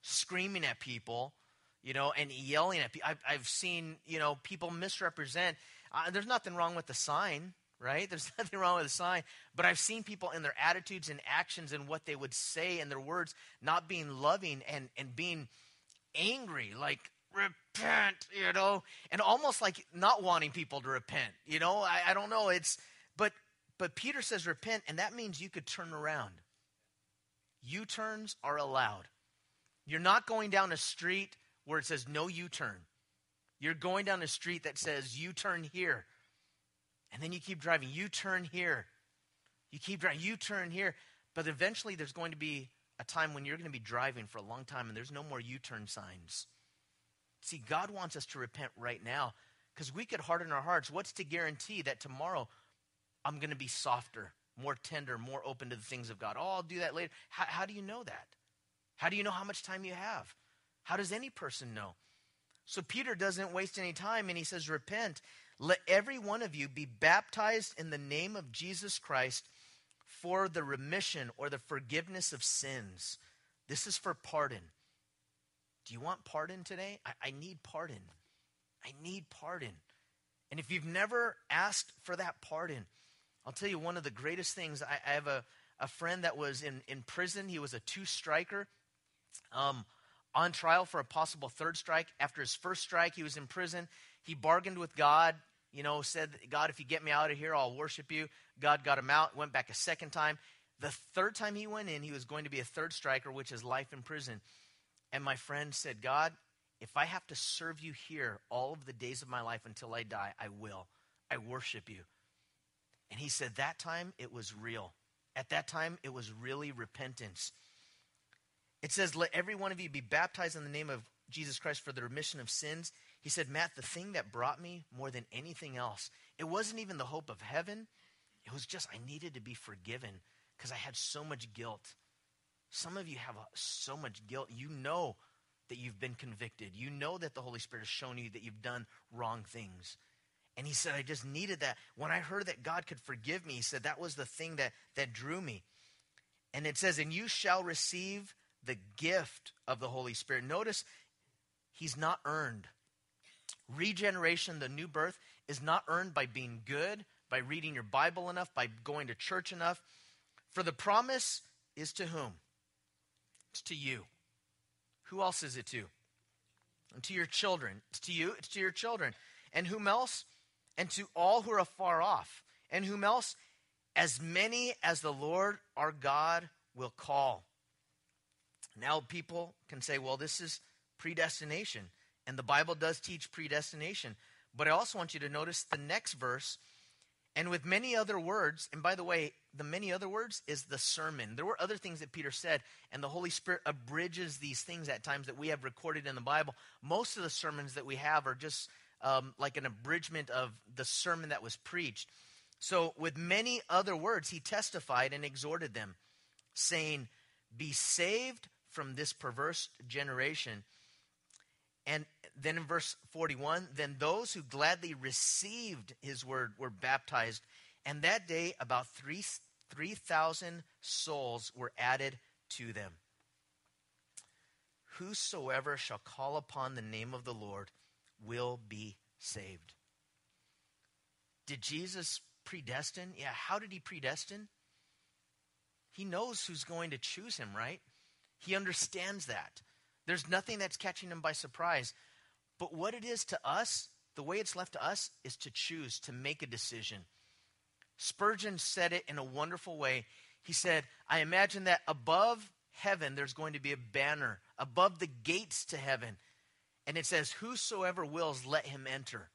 screaming at people, you know, and yelling at people. I've, I've seen, you know, people misrepresent. Uh, there's nothing wrong with the sign, right? <laughs> There's nothing wrong with the sign. But I've seen people in their attitudes and actions and what they would say and their words not being loving and, and being angry, like, repent, you know, and almost like not wanting people to repent, you know. I, I don't know. It's, but, but Peter says repent, and that means you could turn around. U turns are allowed. You're not going down a street where it says no U turn. You're going down a street that says U turn here. And then you keep driving, You turn here. You keep driving, You turn here. But eventually there's going to be a time when you're going to be driving for a long time and there's no more U turn signs. See, God wants us to repent right now because we could harden our hearts. What's to guarantee that tomorrow I'm going to be softer? more tender, more open to the things of God. Oh, I'll do that later. How, how do you know that? How do you know how much time you have? How does any person know? So Peter doesn't waste any time and he says, Repent. Let every one of you be baptized in the name of Jesus Christ for the remission or the forgiveness of sins. This is for pardon. Do you want pardon today? I, I need pardon. I need pardon. And if you've never asked for that pardon, I'll tell you one of the greatest things. I, I have a, a friend that was in, in prison. He was a two striker um, on trial for a possible third strike. After his first strike, he was in prison. He bargained with God, you know, said, God, if you get me out of here, I'll worship you. God got him out, went back a second time. The third time he went in, he was going to be a third striker, which is life in prison. And my friend said, God, if I have to serve you here all of the days of my life until I die, I will. I worship you. And he said, That time it was real. At that time it was really repentance. It says, Let every one of you be baptized in the name of Jesus Christ for the remission of sins. He said, Matt, the thing that brought me more than anything else, it wasn't even the hope of heaven. It was just I needed to be forgiven because I had so much guilt. Some of you have uh, so much guilt. You know that you've been convicted. You know that the Holy Spirit has shown you that you've done wrong things. And he said, I just needed that. When I heard that God could forgive me, he said, that was the thing that, that drew me. And it says, and you shall receive the gift of the Holy Spirit. Notice, he's not earned. Regeneration, the new birth, is not earned by being good, by reading your Bible enough, by going to church enough. For the promise is to whom? It's to you. Who else is it to? And to your children. It's to you, it's to your children. And whom else? and to all who are afar off, and whom else? As many as the Lord our God will call. Now, people can say, well, this is predestination. And the Bible does teach predestination. But I also want you to notice the next verse. And with many other words, and by the way, the many other words is the sermon. There were other things that Peter said, and the Holy Spirit abridges these things at times that we have recorded in the Bible. Most of the sermons that we have are just um, like an abridgment of the sermon that was preached. So, with many other words, he testified and exhorted them, saying, Be saved from this perverse generation. And then in verse 41, then those who gladly received his word were baptized. And that day, about 3,000 souls were added to them. Whosoever shall call upon the name of the Lord will be saved. Did Jesus predestine? Yeah, how did he predestine? He knows who's going to choose him, right? He understands that. There's nothing that's catching them by surprise. But what it is to us, the way it's left to us, is to choose, to make a decision. Spurgeon said it in a wonderful way. He said, I imagine that above heaven there's going to be a banner, above the gates to heaven. And it says, Whosoever wills, let him enter.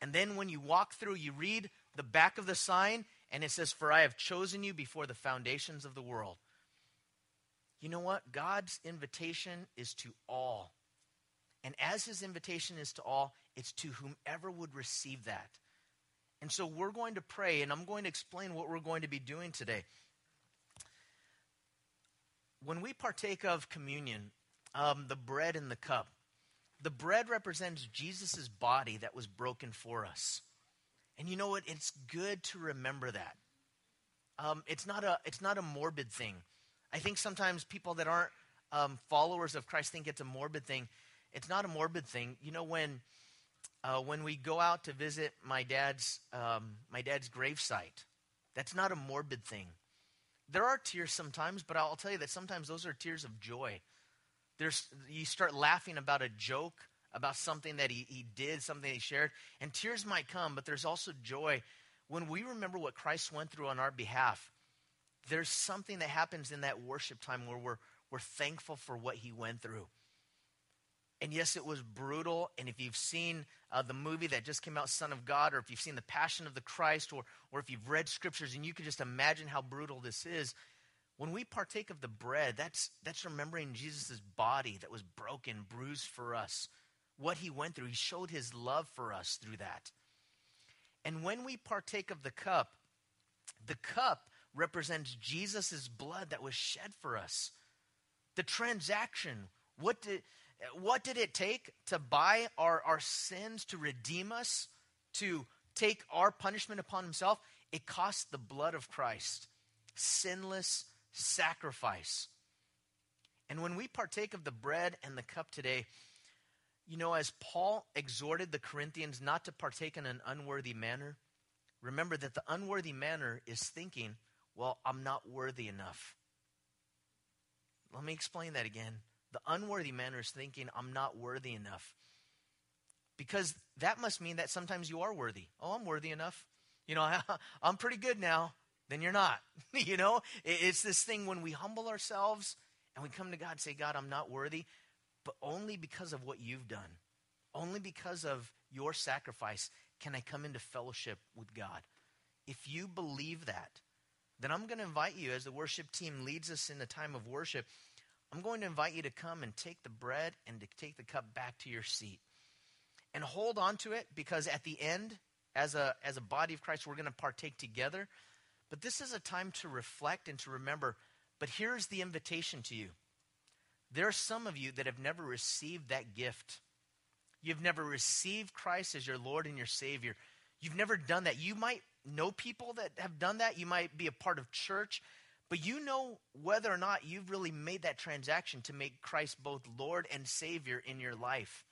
And then when you walk through, you read the back of the sign, and it says, For I have chosen you before the foundations of the world. You know what? God's invitation is to all. And as his invitation is to all, it's to whomever would receive that. And so we're going to pray, and I'm going to explain what we're going to be doing today. When we partake of communion, um, the bread and the cup, the bread represents Jesus' body that was broken for us. And you know what? It's good to remember that. Um, it's, not a, it's not a morbid thing. I think sometimes people that aren't um, followers of Christ think it's a morbid thing. It's not a morbid thing. You know, when uh, when we go out to visit my dad's um, my dad's gravesite, that's not a morbid thing. There are tears sometimes, but I'll tell you that sometimes those are tears of joy. There's you start laughing about a joke, about something that he, he did, something he shared, and tears might come, but there's also joy when we remember what Christ went through on our behalf there's something that happens in that worship time where we're, we're thankful for what he went through. And yes, it was brutal. And if you've seen uh, the movie that just came out, Son of God, or if you've seen The Passion of the Christ, or, or if you've read scriptures and you can just imagine how brutal this is, when we partake of the bread, that's, that's remembering Jesus' body that was broken, bruised for us, what he went through. He showed his love for us through that. And when we partake of the cup, the cup represents Jesus' blood that was shed for us. The transaction, what did, what did it take to buy our, our sins, to redeem us, to take our punishment upon himself? It cost the blood of Christ, sinless sacrifice. And when we partake of the bread and the cup today, you know, as Paul exhorted the Corinthians not to partake in an unworthy manner, remember that the unworthy manner is thinking, well, I'm not worthy enough. Let me explain that again. The unworthy manner is thinking, I'm not worthy enough. Because that must mean that sometimes you are worthy. Oh, I'm worthy enough. You know, <laughs> I'm pretty good now. Then you're not. <laughs> you know, it's this thing when we humble ourselves and we come to God and say, God, I'm not worthy, but only because of what you've done. Only because of your sacrifice can I come into fellowship with God. If you believe that, then I'm going to invite you as the worship team leads us in the time of worship. I'm going to invite you to come and take the bread and to take the cup back to your seat. And hold on to it because at the end, as a, as a body of Christ, we're going to partake together. But this is a time to reflect and to remember. But here's the invitation to you there are some of you that have never received that gift. You've never received Christ as your Lord and your Savior. You've never done that. You might know people that have done that. You might be a part of church, but you know whether or not you've really made that transaction to make Christ both Lord and Savior in your life.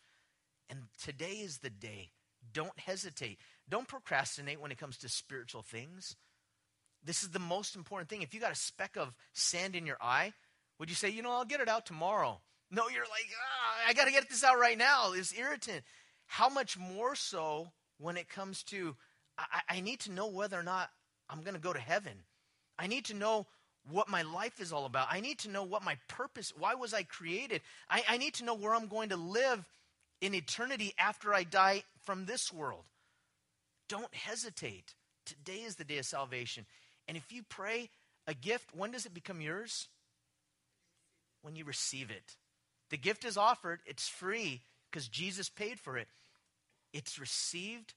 And today is the day. Don't hesitate. Don't procrastinate when it comes to spiritual things. This is the most important thing. If you got a speck of sand in your eye, would you say, you know, I'll get it out tomorrow? No, you're like, ah, I got to get this out right now. It's irritant. How much more so when it comes to I, I need to know whether or not I'm going to go to heaven. I need to know what my life is all about. I need to know what my purpose, why was I created? I, I need to know where I'm going to live in eternity after I die from this world. Don't hesitate. Today is the day of salvation. And if you pray a gift, when does it become yours? When you receive it. The gift is offered, it's free because Jesus paid for it. It's received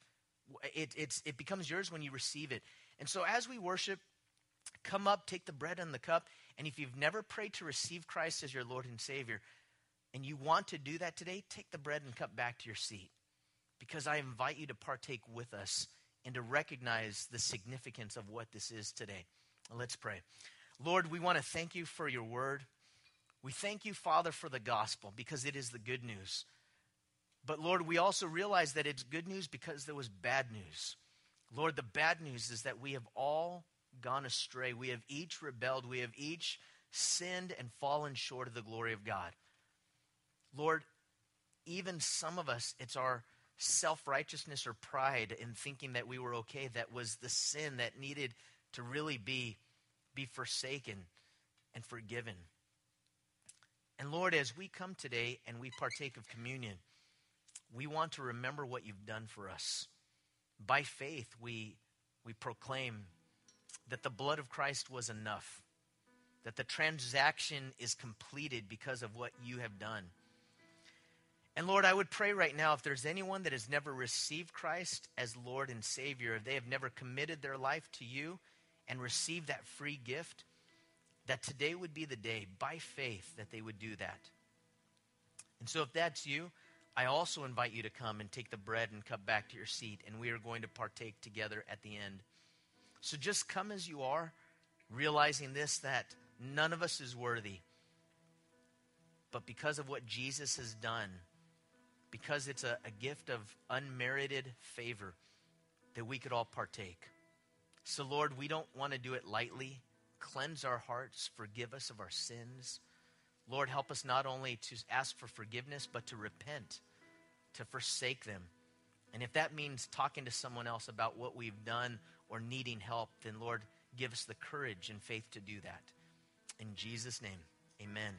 it, it's, it becomes yours when you receive it. And so as we worship, come up, take the bread and the cup. And if you've never prayed to receive Christ as your Lord and Savior, and you want to do that today, take the bread and cup back to your seat. Because I invite you to partake with us and to recognize the significance of what this is today. Let's pray. Lord, we want to thank you for your word. We thank you, Father, for the gospel because it is the good news. But Lord, we also realize that it's good news because there was bad news. Lord, the bad news is that we have all gone astray. We have each rebelled. We have each sinned and fallen short of the glory of God. Lord, even some of us, it's our self righteousness or pride in thinking that we were okay that was the sin that needed to really be, be forsaken and forgiven. And Lord, as we come today and we partake of communion, we want to remember what you've done for us. By faith, we, we proclaim that the blood of Christ was enough, that the transaction is completed because of what you have done. And Lord, I would pray right now if there's anyone that has never received Christ as Lord and Savior, if they have never committed their life to you and received that free gift, that today would be the day, by faith, that they would do that. And so if that's you, I also invite you to come and take the bread and cup back to your seat, and we are going to partake together at the end. So just come as you are, realizing this that none of us is worthy. But because of what Jesus has done, because it's a, a gift of unmerited favor, that we could all partake. So, Lord, we don't want to do it lightly. Cleanse our hearts, forgive us of our sins. Lord, help us not only to ask for forgiveness, but to repent, to forsake them. And if that means talking to someone else about what we've done or needing help, then Lord, give us the courage and faith to do that. In Jesus' name, amen.